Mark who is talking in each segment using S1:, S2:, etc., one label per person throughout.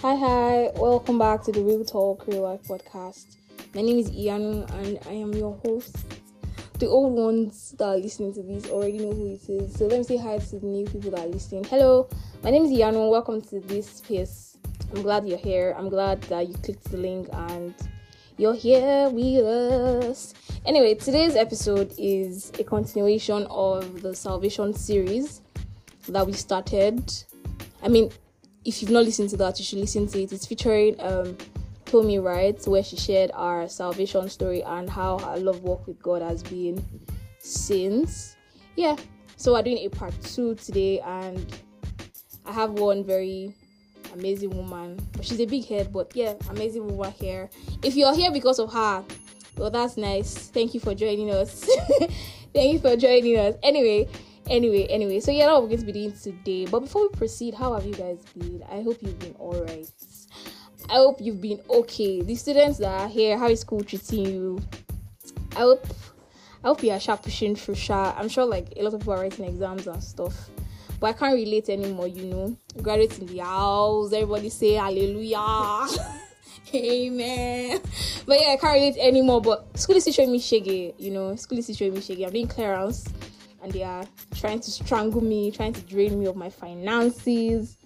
S1: Hi, hi, welcome back to the Real Talk Real Life podcast. My name is Ianu and I am your host. The old ones that are listening to this already know who it is, so let me say hi to the new people that are listening. Hello, my name is Ianu. Welcome to this space. I'm glad you're here. I'm glad that you clicked the link and you're here with us. Anyway, today's episode is a continuation of the Salvation series that we started. I mean, if you've not listened to that, you should listen to it. It's featuring um Tommy Wright, where she shared our salvation story and how her love walk with God has been since. Yeah, so we're doing a part two today, and I have one very amazing woman. She's a big head, but yeah, amazing woman here. If you're here because of her, well, that's nice. Thank you for joining us. Thank you for joining us. Anyway, anyway, anyway. So yeah, what we're going to be doing today. But before we proceed, how have you guys been? I hope you've been alright. I hope you've been okay. The students that are here, how is school treating you? I hope I hope you are sharp pushing through sharp. I'm sure like a lot of people are writing exams and stuff. But I can't relate anymore, you know. Graduates in the house, everybody say hallelujah. Amen. But yeah, I can't relate anymore. But school is showing me shaggy, you know. School is showing me shaggy. I'm doing clearance and they are trying to strangle me, trying to drain me of my finances.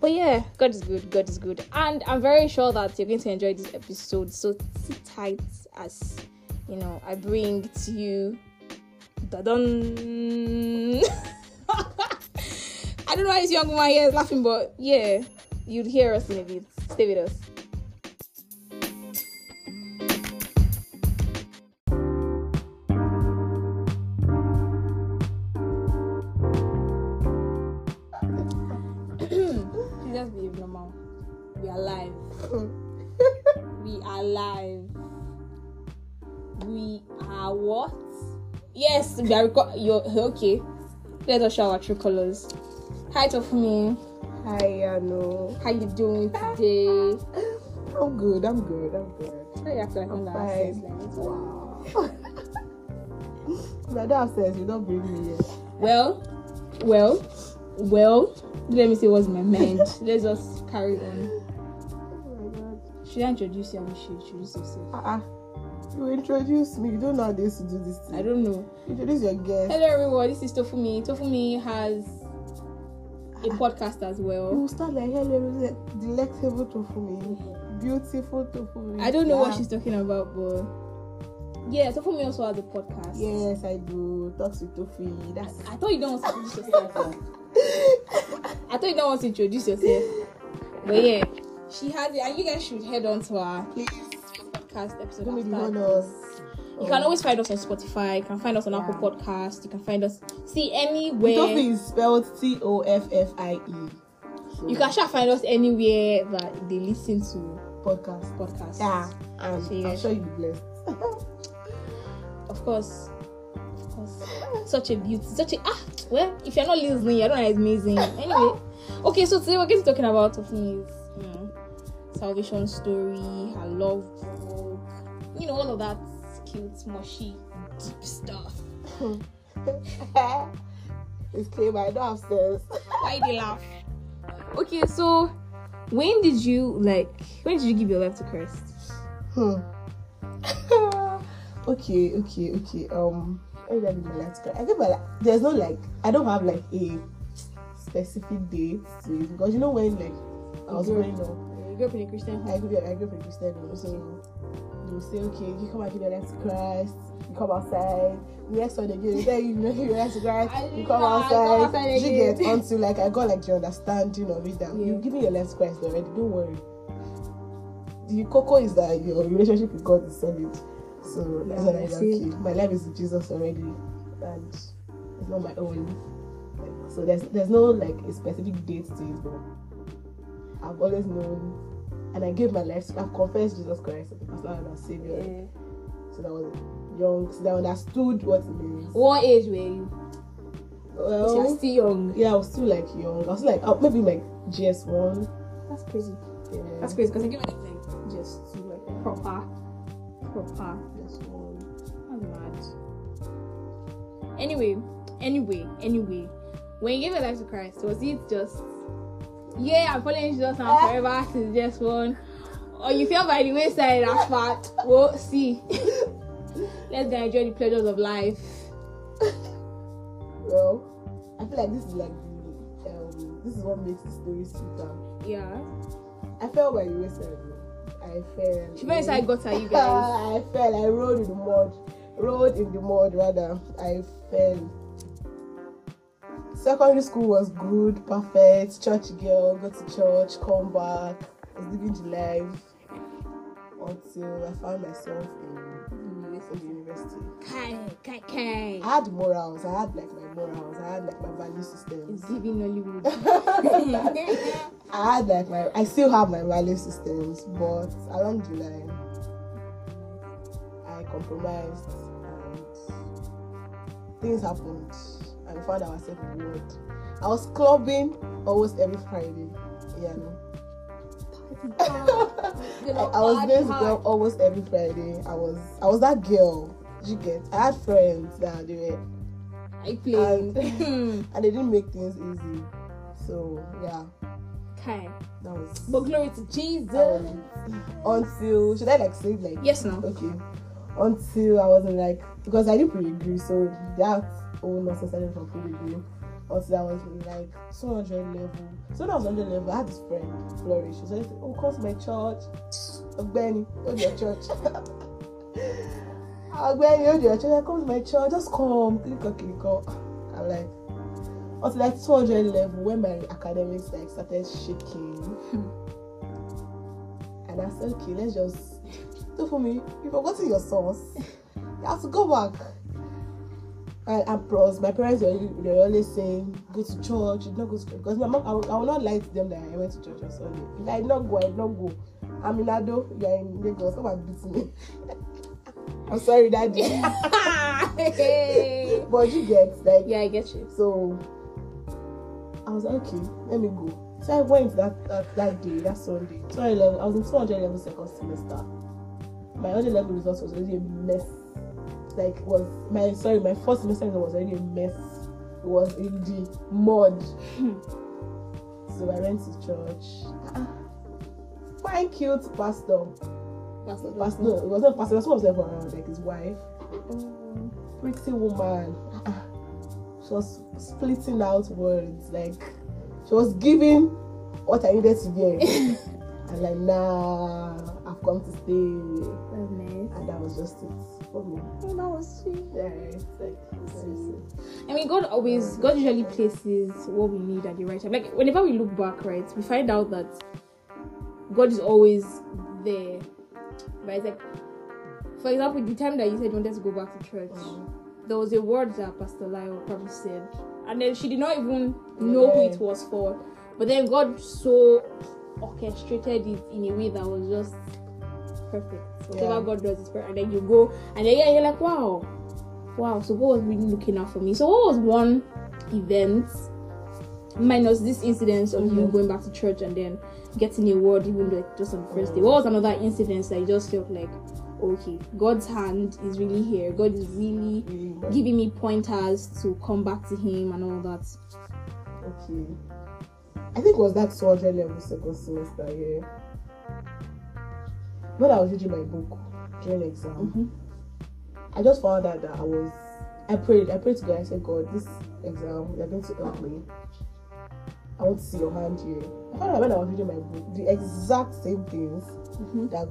S1: But yeah, God is good. God is good. And I'm very sure that you're going to enjoy this episode. So sit tight as you know I bring to you da-dun. I don't know why this young woman here is laughing, but yeah, you'd hear us in a bit. Stay with us. We are record. You're okay. Let us show our true colors. Hi, ToFunmi.
S2: Hi, Anu.
S1: How you doing today?
S2: I'm good. I'm good. I'm good.
S1: Why you acting like
S2: I'm fine. Wow. I don't have sense, you don't bring me here.
S1: Well, well, well. Let me see what's my mind. Let's just carry on.
S2: Oh my god.
S1: Should I introduce you? or should introduce yourself.
S2: Uh-uh. You introduce me. You don't know how this to do this.
S1: I
S2: Thing.
S1: don't know.
S2: Introduce your guest.
S1: Hello, everyone. This is Tofumi. Tofumi has a podcast as
S2: You
S1: well.
S2: will start like hello, delectable tofu me, beautiful tofu me.
S1: I don't know what
S2: Yeah.
S1: she's talking about, but yeah, Tofumi also has a podcast.
S2: Yes, I do. Talks with Tofi. That's
S1: I thought you don't want to introduce yourself. I thought you don't want to introduce yourself. But yeah, she has it, and you guys should head on to our
S2: please.
S1: Podcast episode.
S2: Don't make the
S1: after this. You can always find us on Spotify. You can find us on Apple Podcast. You can find us see anywhere.
S2: Toffie is spelled T O F F I E. So,
S1: You can actually find us anywhere that they listen to
S2: podcast.
S1: podcasts.
S2: Yeah, and
S1: So you
S2: I'm sure you'll be blessed.
S1: Of course. Of course. Such a beauty. Such a ah well, if you're not listening, you don't know it's amazing. Anyway. Okay, so today we're going to be talking about Toffie's you know, salvation story, her love you know, all of that cute, mushy, deep stuff.
S2: Disclaimer, I don't have sense.
S1: Why you laugh? Okay, so when did you like when did you give your life to Christ?
S2: Hmm. okay, okay, okay. Um, when did I give my life to Christ? I give my life. There's no like. I don't have like a specific date to it because you know when like I was growing up.
S1: You grew up in a Christian home.
S2: I grew up, I grew up in Christian home, so they will say, okay, you come and give your life to Christ. You come outside. Next one they give you, then you give your life to Christ. You come outside.
S1: outside
S2: You get onto like I got like the understanding of it that
S1: Yeah.
S2: you giving your life to Christ already. Don't worry. The cocoa is that your relationship with God is solid. So that's
S1: Yeah,
S2: what I
S1: that's
S2: okay. My life is with Jesus already, and it's not my own. So there's there's no like a specific date to it, but I've always known, and I gave my life. to I've confessed Jesus Christ as my personal and my savior.
S1: Yeah.
S2: So that was young. So that I understood what it means.
S1: What age were you? You're
S2: Well,
S1: still young.
S2: yeah, I was still like young. I was like uh, maybe like GS one.
S1: That's crazy.
S2: Yeah,
S1: That's crazy because I give it like just like proper, proper.
S2: GS one.
S1: That's mad. Anyway, anyway, anyway, when you gave your life to Christ, was it just yeah, I'm following Jesus and forever is just one. Or you feel by the wayside that's fat. Well, see. Let's go enjoy the pleasures of life.
S2: Well, I feel like this is like the um, this is what makes the story sweeter.
S1: Yeah.
S2: I fell by the wayside. I fell.
S1: She went inside gutter, you guys.
S2: I fell. I rolled in the mud. Rolled in the mud rather. I fell. Secondary school was good, perfect. Church girl, go to church, come back. I was living the life until I found myself in, in the university.
S1: Kai, kai, kai.
S2: I had morals. I had like my morals. I had like my value
S1: It's giving Hollywood.
S2: I had like my. I still have my value systems, but along the line, I compromised and things happened. And found ourselves in the world. I was clubbing almost every Friday. Yeah, no. I, I was this girl almost every Friday. I was I was that girl. Did You get. I had friends that they were
S1: I played.
S2: and they didn't make things easy. So yeah,
S1: Okay.
S2: that was.
S1: But glory to Jesus.
S2: was it. Until should I like say like
S1: Yes, no.
S2: okay. Until I wasn't like because I didn't pre-degree, so that nonsense started from pre-degree. Until I was like 200 level. So I was 100 level, I had this friend, Flourish. She said, "Oh, come to my church, Benny, go to your church." Benny, go to your church. Come to my church. Just come. Click on, click on. I'm like, until like 200 level when my academics like started shaking. And I said, okay, let's just do for me. You've forgotten your sauce. You have to go back. And, and plus, my parents were, they were always saying, go to church, not go to church. Because my mom, I, will- I not lie to them that I went to church on Sunday. If I did not go, I did not go. I'm in Ado, you are in Lagos, come and beat me. I'm sorry, daddy. but you get, like,
S1: yeah, I get you.
S2: so I was like, okay, let me go. So I went that that, that day, that Sunday. 211, I was in 200 level second semester. My 100 level results was already a mess. Like was my sorry, my first semester was already a mess. It was in the mud. Hmm. so I went to church. Fine, cute pastor.
S1: That's what
S2: Pastor, no, it wasn't pastor. Someone was there around, like his wife. Hmm. Pretty woman. She was splitting out words. Like she was giving what I needed to hear. and like, nah, I've come to stay. And that was just it for me.
S1: Oh, that was sweet.
S2: Yeah, it's like.
S1: I mean, God always, God usually places what we need at the right time. Like, whenever we look back, right, we find out that God is always there. But it's like, for example, the time that you said you wanted to go back to church, mm. there was a word that Pastor Lyle probably said, and then she did not even know who it was for. But then God so orchestrated it in a way that was just perfect. Whatever
S2: Yeah.
S1: God does is perfect. And then you go, and then yeah, you're like, wow, wow. So God was really looking out for me. So what was one event minus this incident of you
S2: Mhm.
S1: going back to church and then getting a word even like just on the first day? What was another incident that you just felt like, okay, God's hand is really here. God is really
S2: Really,
S1: giving me pointers to come back to Him and all that.
S2: okay. I think it was that 200 level second semester, yeah. When I was reading my book during exam,
S1: Mhm.
S2: I just found out that I was. I prayed. I prayed to God. I said, God, this exam, you're going to help me. I want to see your hand here. I found out when I was reading my book, the exact same things
S1: Mhm.
S2: that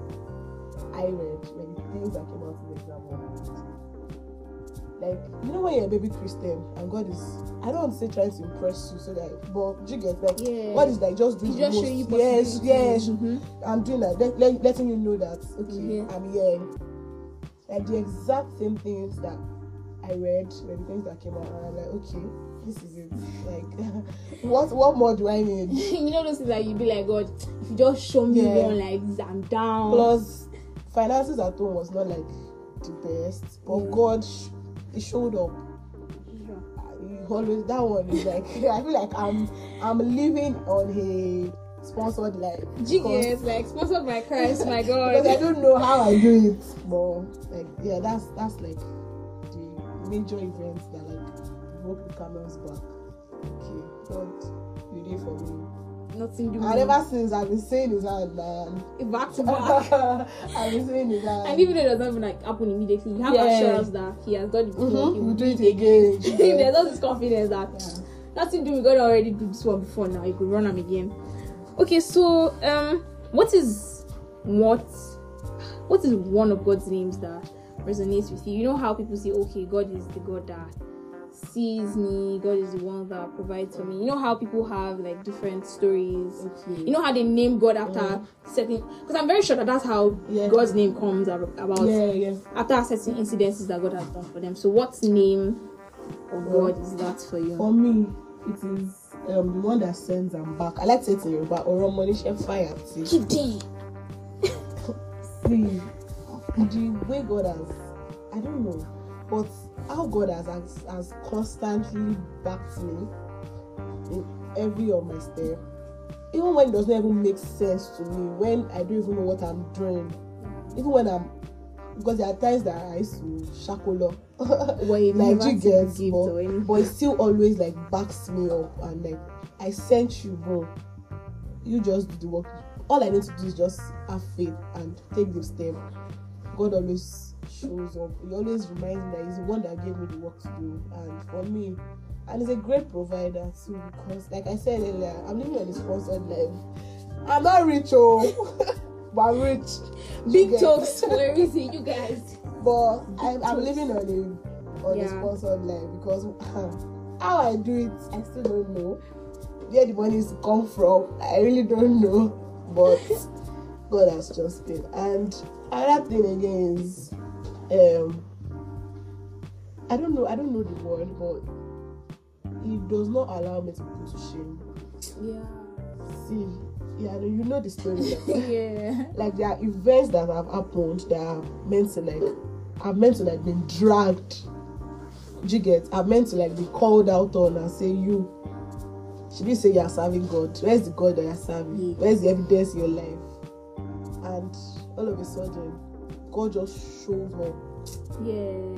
S2: I read, like the things that came out in the exam. Like, you know, when you're a baby Christian and God is, I don't want to say trying to impress you so that, but you get like,
S1: Yeah.
S2: God is like just doing
S1: just
S2: the most. Yes, yes,
S1: Mhm.
S2: I'm doing that, let, let- letting you know that okay,
S1: Yeah.
S2: I'm here. Like the exact same things that I read were the things that came out, and I'm like, okay, this is it. Like, what what more do I need?
S1: you know those things that you'd be like, God, if you just show me
S2: Yeah.
S1: one like I'm down.
S2: Plus, finances at home was not like the best, but
S1: Yeah.
S2: God, He showed up.
S1: Yeah.
S2: Always that one is like I feel like I'm I'm living on a sponsored life.
S1: Genius, like sponsored by Christ, my God.
S2: because I don't know how I do it, but like yeah, that's that's like the major events that like broke the camel's back. Okay, God, you did for me.
S1: Nothing doing.
S2: And ever since I've been seeing his hand, man.
S1: back to back.
S2: I've been seeing his hand.
S1: and even though it does not even like happen immediately, you have
S2: Yeah.
S1: assurance that he has got the flow. He will
S2: we'll do it again.
S1: again. There's all this confidence that
S2: Yeah.
S1: nothing do. We got already do this one before now. You could run them again. Okay, so um, what is what? What is one of God's names that resonates with you? You know how people say, okay, God is the God that sees me. God is the one that provides for me. You know how people have like different stories.
S2: Okay.
S1: You know how they name God after certain. Because I'm very sure that that's how
S2: Yeah.
S1: God's name comes about
S2: Yeah, yeah.
S1: after certain incidences that God has done for them. So, what name of God is that for you?
S2: For me, it is um, the one that sends them back. I like to say it in Yoruba, Oromonishe fire. See,
S1: Keep them.
S2: see, the way God has, I don't know, but how God has, has, has constantly backed me in every of my step. Even when it does not even make sense to me, when I don't even know what I'm doing, even when I'm because there are times that I used to.
S1: Well, you
S2: like you get but, but it still always like backs me up and like I sent you bro. You just do the work. All I need to do is just have faith and take the step. God always shows up he always reminds me that he's the one that gave me the work to do and for me and he's a great provider too because like I said earlier I'm living on a sponsored life I'm not rich oh but I'm rich
S1: Big talks Where is reason, you guys.
S2: but I'm, I'm living on a on
S1: Yeah.
S2: a sponsored life because um, how I do it, I still don't know. Where the money is to come from, I really don't know. But God has just been. And another thing again is, um, I don't know, I don't know the word, but it does not allow me to put to shame.
S1: Yeah.
S2: See, yeah, you know the story.
S1: Yeah.
S2: like there are events that have happened that are meant to like are meant to like be dragged do you get are meant to like be called out on and say you should you say you are serving god where's the god that you're serving where's the evidence in your life and all of a sudden god just shows up
S1: Yeah.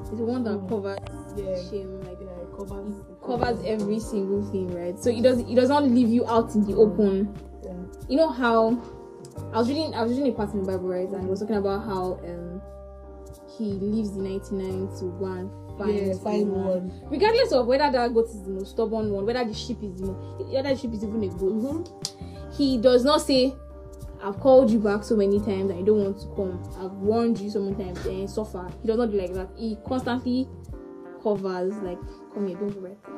S1: It's the one that
S2: Mm.
S1: covers
S2: yeah
S1: shame, like
S2: yeah it covers
S1: it covers every single thing, right? So it does it does not leave you out in the open.
S2: yeah
S1: You know how I was reading I was reading a part in the Bible, right? And it was talking about how um he leaves the 99 to go and find,
S2: yeah find one
S1: regardless of whether that goat is the most stubborn one, whether the sheep is the most, whether the sheep is even a goat.
S2: mm-hmm.
S1: He does not say, "I've called you back so many times and you don't want to come. I've warned you so many times and you suffer." He does not do like that. He constantly covers, like, "Come here, don't worry,
S2: i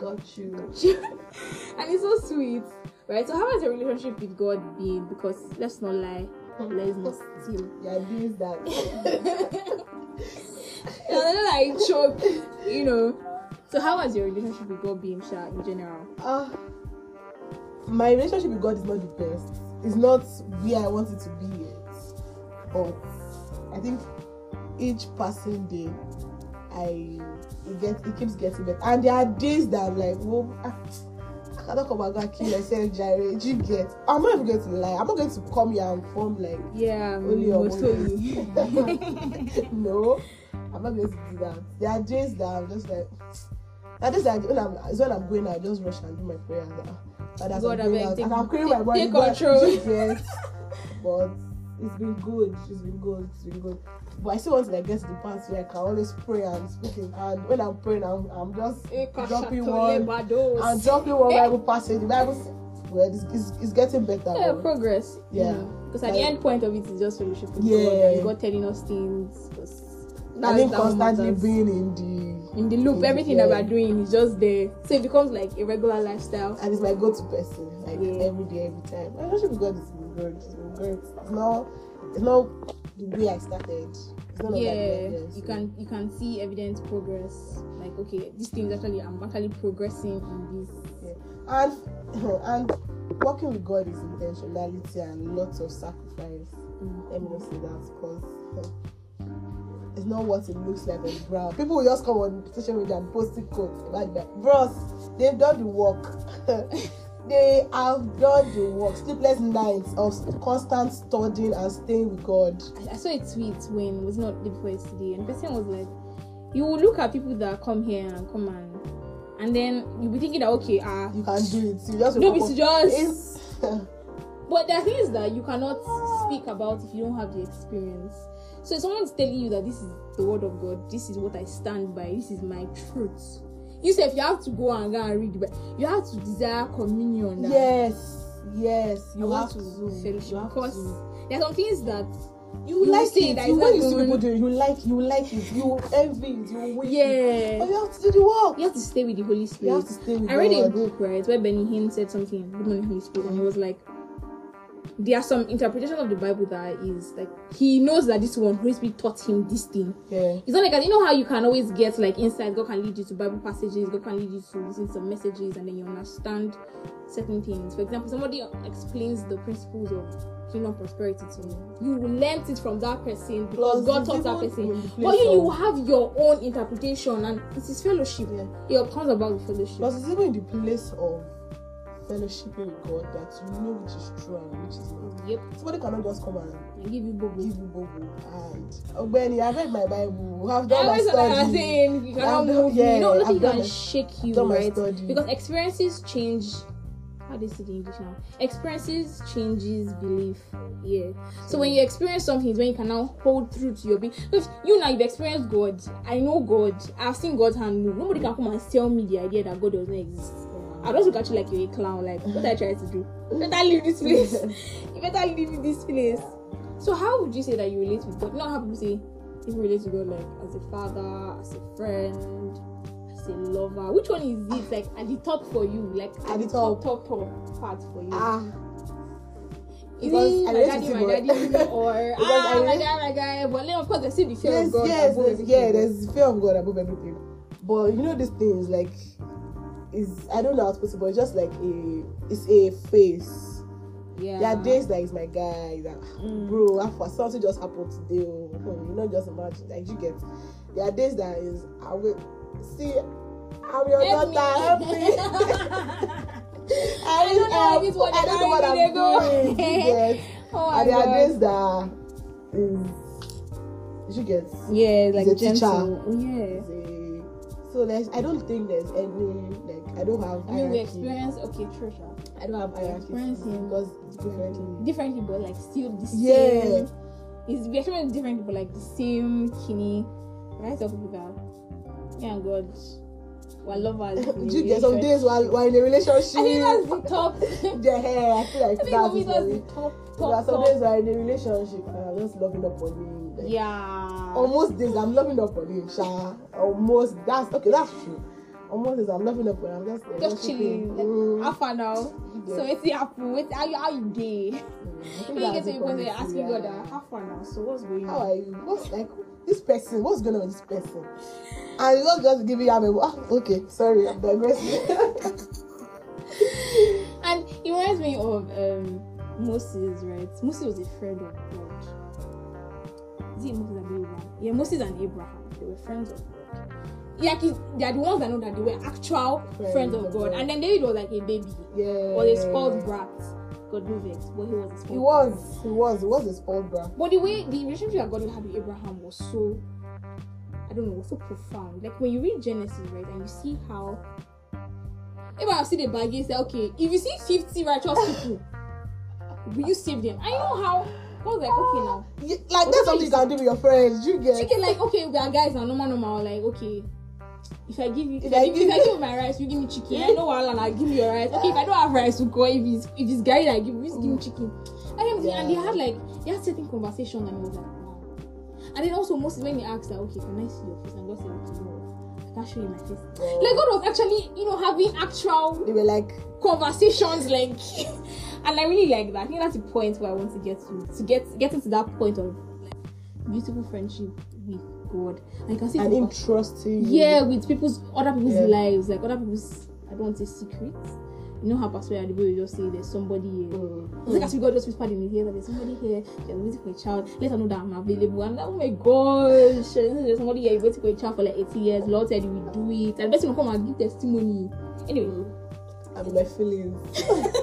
S2: got you Got you.
S1: and it's so sweet, right? So, how has your relationship with God been? Because let's not lie, let's not steal.
S2: yeah this that
S1: And then I choke, you know. So, how has your relationship with God been, Sha, in general?
S2: Ah, my relationship with God is not the best. It's not where I want it to be yet. But I think each passing day, I it gets it keeps getting better. And there are days that I'm like, well, ah, I cannot come go and kill myself, Jerry. Do you get? I'm not even going to lie. I'm not going to come here and form like
S1: Yeah,
S2: Only your
S1: most
S2: only.
S1: holy.
S2: no, I'm not going to do that. There are days that I'm just like, and this like when I'm it's when I'm going, I just rush and do my prayers. And as
S1: God,
S2: I'm
S1: take-
S2: and I'm clearing my body.
S1: take control.
S2: yes. but it's been good. It's been good. It's been good. But I still want to like get to the part where I can always pray and speaking. And when I'm praying, I'm, I'm just dropping one. I'm dropping one Bible passage. The Bible. Well, it's, it's, it's getting better.
S1: Yeah,
S2: but-
S1: progress.
S2: Yeah. Mm.
S1: Because at the end point of it is just with
S2: Yeah.
S1: God and God telling us things. 'cause
S2: I
S1: that's-
S2: think constantly
S1: matters.
S2: being in the
S1: in the loop, everything that we're doing is just there. So it becomes like a regular lifestyle.
S2: and it's my go-to person like
S1: Yeah.
S2: every day every time my relationship with god been good it's been great it's not it's not the way i started
S1: Yeah,
S2: like
S1: you can you can see evident progress. Like okay, this thing is actually I'm actually progressing in this.
S2: yeah. and and working with god is intentionality and lots of sacrifice
S1: Mm.
S2: let me not say that because it's not what it looks like on the ground people will just come on social media and post it quotes about that bros they've done the work they have done the work sleepless nights of constant studying and staying with god
S1: I, I saw a tweet when it was not the before yesterday, and the person was like, "You will look at people that come here and come and and then you'll be thinking that okay, ah,
S2: You can do it. You just
S1: no, it's just. But there are things that you cannot speak about if you don't have the experience. So if someone's telling you that this is the word of God, this is what I stand by, this is my truth. You say if you have to go and go and read, but you have to desire communion. that
S2: yes, yes. You have
S1: to
S2: to.
S1: fellowship
S2: You have
S1: because
S2: to.
S1: there are some things that
S2: You,
S1: you
S2: like
S1: say
S2: it.
S1: that
S2: You,
S1: is
S2: when you see people do it, you like you like it. You envy it. You wish it.
S1: yeah,
S2: But you have to do the work.
S1: you have to stay with the Holy
S2: You
S1: Spirit.
S2: have to stay with
S1: I read a book, right, where Benny Hinn said something, Good Morning Holy Spirit, and he was like, there are some interpretation of the Bible that is like he knows that this one Holy Spirit taught him this thing.
S2: Yeah.
S1: It's not like you know how you can always get like insight. God can lead you to Bible passages. God can lead you to listen to some messages, and then you understand certain things. For example, somebody explains the principles of kingdom prosperity to you. You learnt it from that person because
S2: Plus,
S1: God taught that person. But you, you have your own interpretation, and it is fellowship.
S2: Yeah.
S1: It comes about with fellowship.
S2: Plus, it's even in the place of fellowshipping with God that you know which is true and which is not.
S1: Yep,
S2: Somebody cannot just come and
S1: I give you bobo.
S2: give you bobo and Ogbeni, I've read my Bible, I've done my
S1: what I'm saying, you cannot move
S2: yeah, I've done
S1: can shake you, right?
S2: study.
S1: Because experiences change. How do you say the English now? Experiences changes belief. Yeah. So when you experience something, it's when you can now hold through to your being. If you now you've experienced God, I know God. I've seen God's hand move. Nobody can come and tell me the idea that God does not exist. I just look at you like you're a clown. Like what I try to do? You better leave this place. you better leave this place. So how would you say that you relate with God? Not how people say people relate to God like as a father, as a friend, as a lover. Which one is it? Like at the top for you? Like at,
S2: At
S1: the top,
S2: top.
S1: top, part for you?
S2: Ah,
S1: is it my daddy, my
S2: God.
S1: daddy, or ah,
S2: I
S1: my guy, my guy? But then of course there's still the fear
S2: yes,
S1: of God.
S2: yes,
S1: above everything.
S2: yeah, there's fear of God above everything. But you know, these things like is I don't know how to put it, but it's just like a it's a face.
S1: yeah.
S2: There are days that is my guy that
S1: Mm.
S2: bro, after something just happened today. Oh, you know, just imagine like you get. There are days that is I will see. I'm your
S1: Help
S2: daughter.
S1: me.
S2: Help me.
S1: I don't know it's what
S2: I don't know what I'm
S1: go.
S2: doing. Get.
S1: oh
S2: and there are days that is you get.
S1: Yeah, like
S2: a teacher.
S1: gentle. Oh, yeah.
S2: So there's I don't think there's any like I don't have
S1: I mean, we experience okay, true, sure.
S2: I don't have hierarchy
S1: experience
S2: because it's differently.
S1: differently, but like still the same.
S2: Yeah.
S1: It's experience different, but like the same kidney. Right? People that. Yeah, God. We're lovers.
S2: Do you get some days while while in a relationship?
S1: I think that's the top.
S2: the hair. I feel like
S1: I think
S2: that's
S1: for me
S2: it
S1: that's the
S2: me.
S1: top,
S2: There are
S1: top,
S2: some
S1: top.
S2: days while in a relationship and I'm just loving up on him. Like,
S1: Yeah.
S2: Almost days I'm loving up on him, Sha. Almost that's okay, that's true. Almost days I'm loving up on him. I'm just
S1: Just chilling.
S2: Mm.
S1: How far now?
S2: Yeah.
S1: So it's the apple. Wait, how you how you day?
S2: Mm,
S1: you get to
S2: it
S1: a point where you're asking God, uh, how far now? So what's going on?
S2: How are you? What's like this person? What's going on with this person? And you not just giving him a ah, okay, sorry, I'm digressing.
S1: And it reminds me of um, Moses, right? Moses was a friend of God. Is it Moses Abraham? Yeah, Moses and Abraham. They were friends of God. Like it- they are the ones that know that they were actual friends,
S2: Friends
S1: of
S2: of
S1: God.
S2: God.
S1: And then David was like a baby
S2: yeah.
S1: or a spoiled brat. God knows it, but he was a spoiled
S2: He was, he was, he was a spoiled brat.
S1: But the way the relationship that God had with Abraham was so, I don't know, was so profound. Like when you read Genesis, right, and you see how Abraham see the bag and say, okay, if you see 50 righteous people, will you save them? I know how Was like, okay now.
S2: Yeah, like that's something you can do with your friends. You get.
S1: Can like, okay, we are guys now, normal, normal, like, okay. If I give you, if,
S2: If
S1: I, give, if I
S2: you-
S1: give you my rice, you give me chicken. I know what and I give you your rice. Okay, if I don't have rice, we go. If it's if it's Gary, I give you, give me mm. chicken. And, everything. and they had like they had certain conversations, and I was like, wow. And then also Moses when he asked that, okay, can I see your face? And God said, okay, no, I can't show you my face.
S2: Oh.
S1: Like God was actually, you know, having actual
S2: They were like,
S1: conversations, like, and I really like that. I think that's the point where I want to get to, to get getting to that point of like beautiful friendship with God. And you can see
S2: and him trusting.
S1: yeah, with people's other people's
S2: Yeah.
S1: lives, like other people's. I don't want to say secrets. You know how Pastor Adibo will just say there's somebody here.
S2: Mm.
S1: It's like as we God just whispered in his ear that there's somebody here. You're waiting for a child. Let her know that I'm available. And oh my gosh, there's somebody here. You're waiting for a child for like 80 years. Lord said you will do it. And the person will come and give testimony. Anyway,
S2: I'm in my feelings.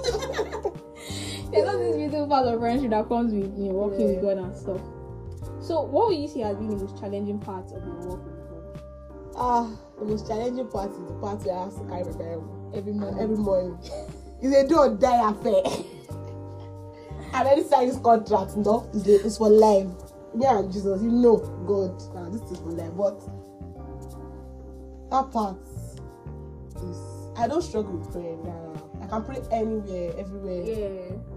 S1: there's not this beautiful part of friendship that comes with you know walking with God and stuff. So, what would you say has been the most challenging part of your walk with God?
S2: Ah, the most challenging part is the part where I have to carry my Bible every morning. Every morning. it's a do or die affair. I already signed this contract, no? It's, a, it's for life. Yeah, Jesus, you know, God, nah, this is for life. But that part is, I don't struggle with prayer. Nah, I can pray anywhere, everywhere.
S1: Yeah.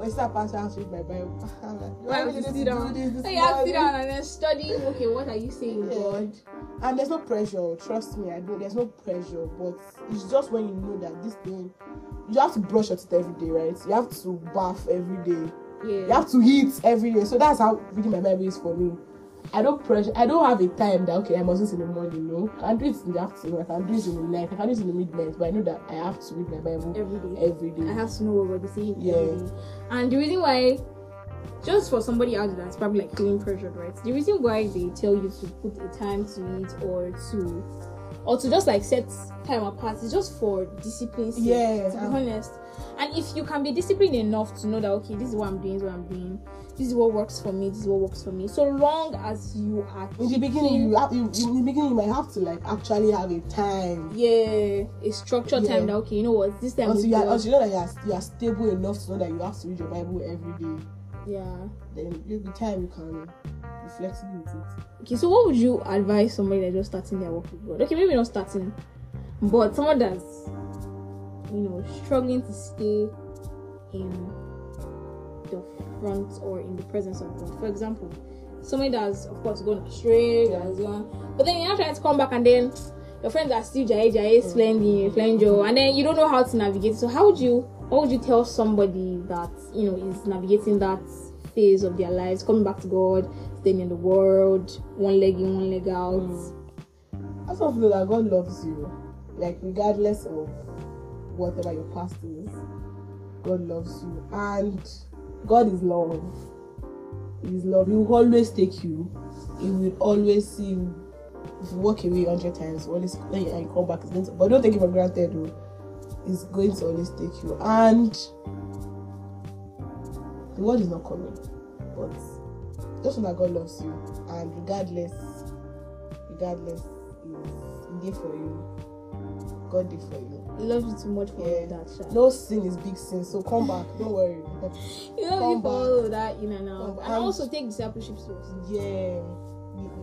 S2: When it's that part, I have to read my Bible. Like, do
S1: You
S2: I really
S1: sit down.
S2: do this this
S1: So you have to sit down and then study. Okay, what are you saying,
S2: Yeah.
S1: God?
S2: And there's no pressure, trust me. I don't. There's no pressure, but it's just when you know that this thing, you have to brush your teeth every day, right? You have to bath every day.
S1: Yeah.
S2: You have to eat every day. So that's how reading my Bible is for me. I don't pressure. I don't have a time that okay, I must do it in the morning. No, I can do it in the afternoon. I can do it in the night. I can do it in the midnight. But I know that I have to read my Bible
S1: every day.
S2: every day.
S1: I have to know what God is saying
S2: Yeah.
S1: And the reason why, just for somebody out there that's probably like feeling pressured, right? The reason why they tell you to put a time to it or to or to just like set time apart is just for discipline.
S2: Yeah,
S1: To be
S2: um,
S1: honest. And if you can be disciplined enough to know that okay, this is what I'm doing, this is what I'm doing, this is what works for me, this is what works for me. So long as you are
S2: in the beginning, you have you, in the beginning you might have to like actually have a time.
S1: yeah, a structured
S2: Yeah.
S1: time that okay, you know what, this time
S2: you, are, you know that you are, you are stable enough to know that you have to read your Bible every day.
S1: yeah.
S2: then you the time you can be flexible with it.
S1: Okay, so what would you advise somebody that's just starting their work with God? Okay, maybe not starting, but someone that's you know struggling to stay in the front or in the presence of God. For example, somebody that's of course gone astray,
S2: Yeah.
S1: that's gone, but then you're not trying to come back and then your friends are still jay jay splendid, mm. flenjo, and then you don't know how to navigate. So how would you what would you tell somebody that you know is navigating that phase of their lives, coming back to God, staying in the world, one leg in, one leg out? Mm.
S2: I just feel that God loves you, like regardless of whatever your past is. God loves you, and God is love. He is love. He will always take you. He will always see you. If you walk away hundred times, always when you, come back, it's going to, but don't take it for granted. Though. He's going to always take you, and the world is not coming, but just know that God loves you, and regardless, regardless, is He did for you. God did for you.
S1: He loves you too much for
S2: Yeah.
S1: that. Sha.
S2: No sin is big sin, so come back. Don't worry.
S1: He loves
S2: come
S1: you for
S2: back.
S1: all of that in and out. And also take discipleship seriously.
S2: Yeah,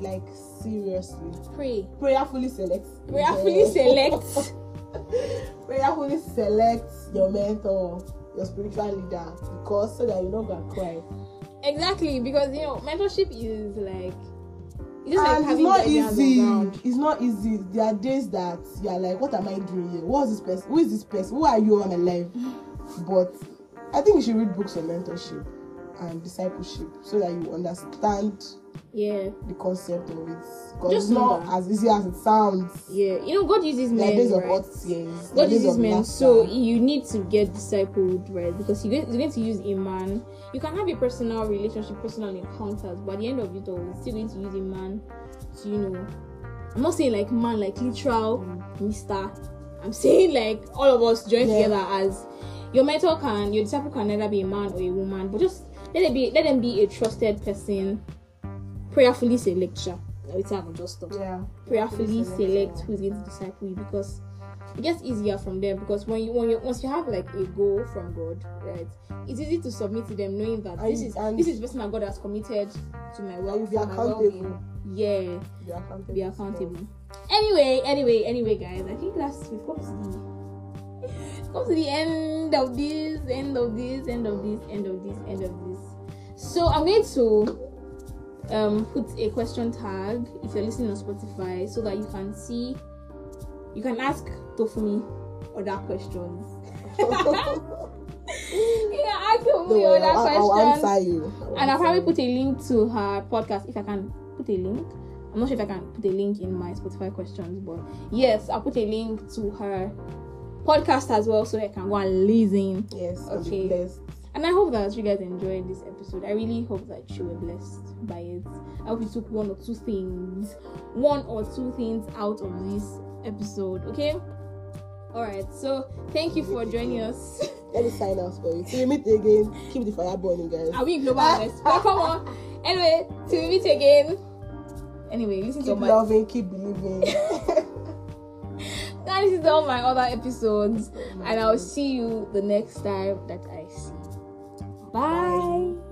S2: like seriously.
S1: Pray.
S2: Prayerfully select.
S1: Prayerfully
S2: Yeah.
S1: select.
S2: Prayerfully select your mentor, your spiritual leader, because so that you're not gonna cry.
S1: exactly, because you know, mentorship is like it's just like
S2: and it's not
S1: on
S2: easy. It's not easy. There are days that you're like, what am I doing here? What's this person? Who is this person? Who are you in my life? But I think you should read books on mentorship and discipleship so that you understand
S1: Yeah,
S2: the concept of it. Because
S1: Just
S2: it's not
S1: that.
S2: as easy as it sounds.
S1: yeah. You know, God uses men,
S2: days of
S1: right?
S2: hot tears.
S1: God uses men,
S2: laughter.
S1: so you need to get discipled, right? Because you're going, to use a man. You can have a personal relationship, personal encounters, but at the end of it all, you're still going to use a man to, you know. I'm not saying like man, like literal mm. Mister. I'm saying like all of us join
S2: Yeah.
S1: together as your mentor can, your disciple can either be a man or a woman, but just let it be, let them be a trusted person. Prayerfully select, sha. It's have just stop
S2: yeah.
S1: prayerfully
S2: Select,
S1: select
S2: yeah.
S1: who's going to disciple you because it gets easier from there because when you when you once you have like a goal from God, right, it's easy to submit to them knowing that
S2: And-
S1: this is
S2: and-
S1: this is the person that God has committed to my
S2: And be
S1: my
S2: accountable.
S1: Yeah,
S2: Be accountable.
S1: be accountable. Anyway, anyway, anyway, guys, I think that's we've come to the come to the end of this, end of this, end of this, end of this, end of this. So I'm going to um put a question tag if you're listening on Spotify so that you can see you can ask ToFunmi other questions. yeah, ask ToFunmi
S2: worry,
S1: other
S2: I'll, I'll answer you.
S1: And I'll probably put a link to her podcast if I can put a link. I'm not sure if I can put a link in my Spotify questions, but yes, I'll put a link to her podcast as well so I can go and listen.
S2: Yes. I'll
S1: Okay.
S2: blessed.
S1: And I hope that you guys enjoyed this episode. I really hope that you were blessed by it. I hope you took one or two things, one or two things out of this episode. Okay. All right. So thank you for joining us.
S2: Let me sign out for you. Till we meet again, keep the fire burning, guys.
S1: Are we global? But come on. Anyway, till we meet again. Anyway, listen to
S2: Keep
S1: my
S2: loving, keep believing.
S1: now listen to all my other episodes, oh and I'll see you the next time that I see. Bye. Bye.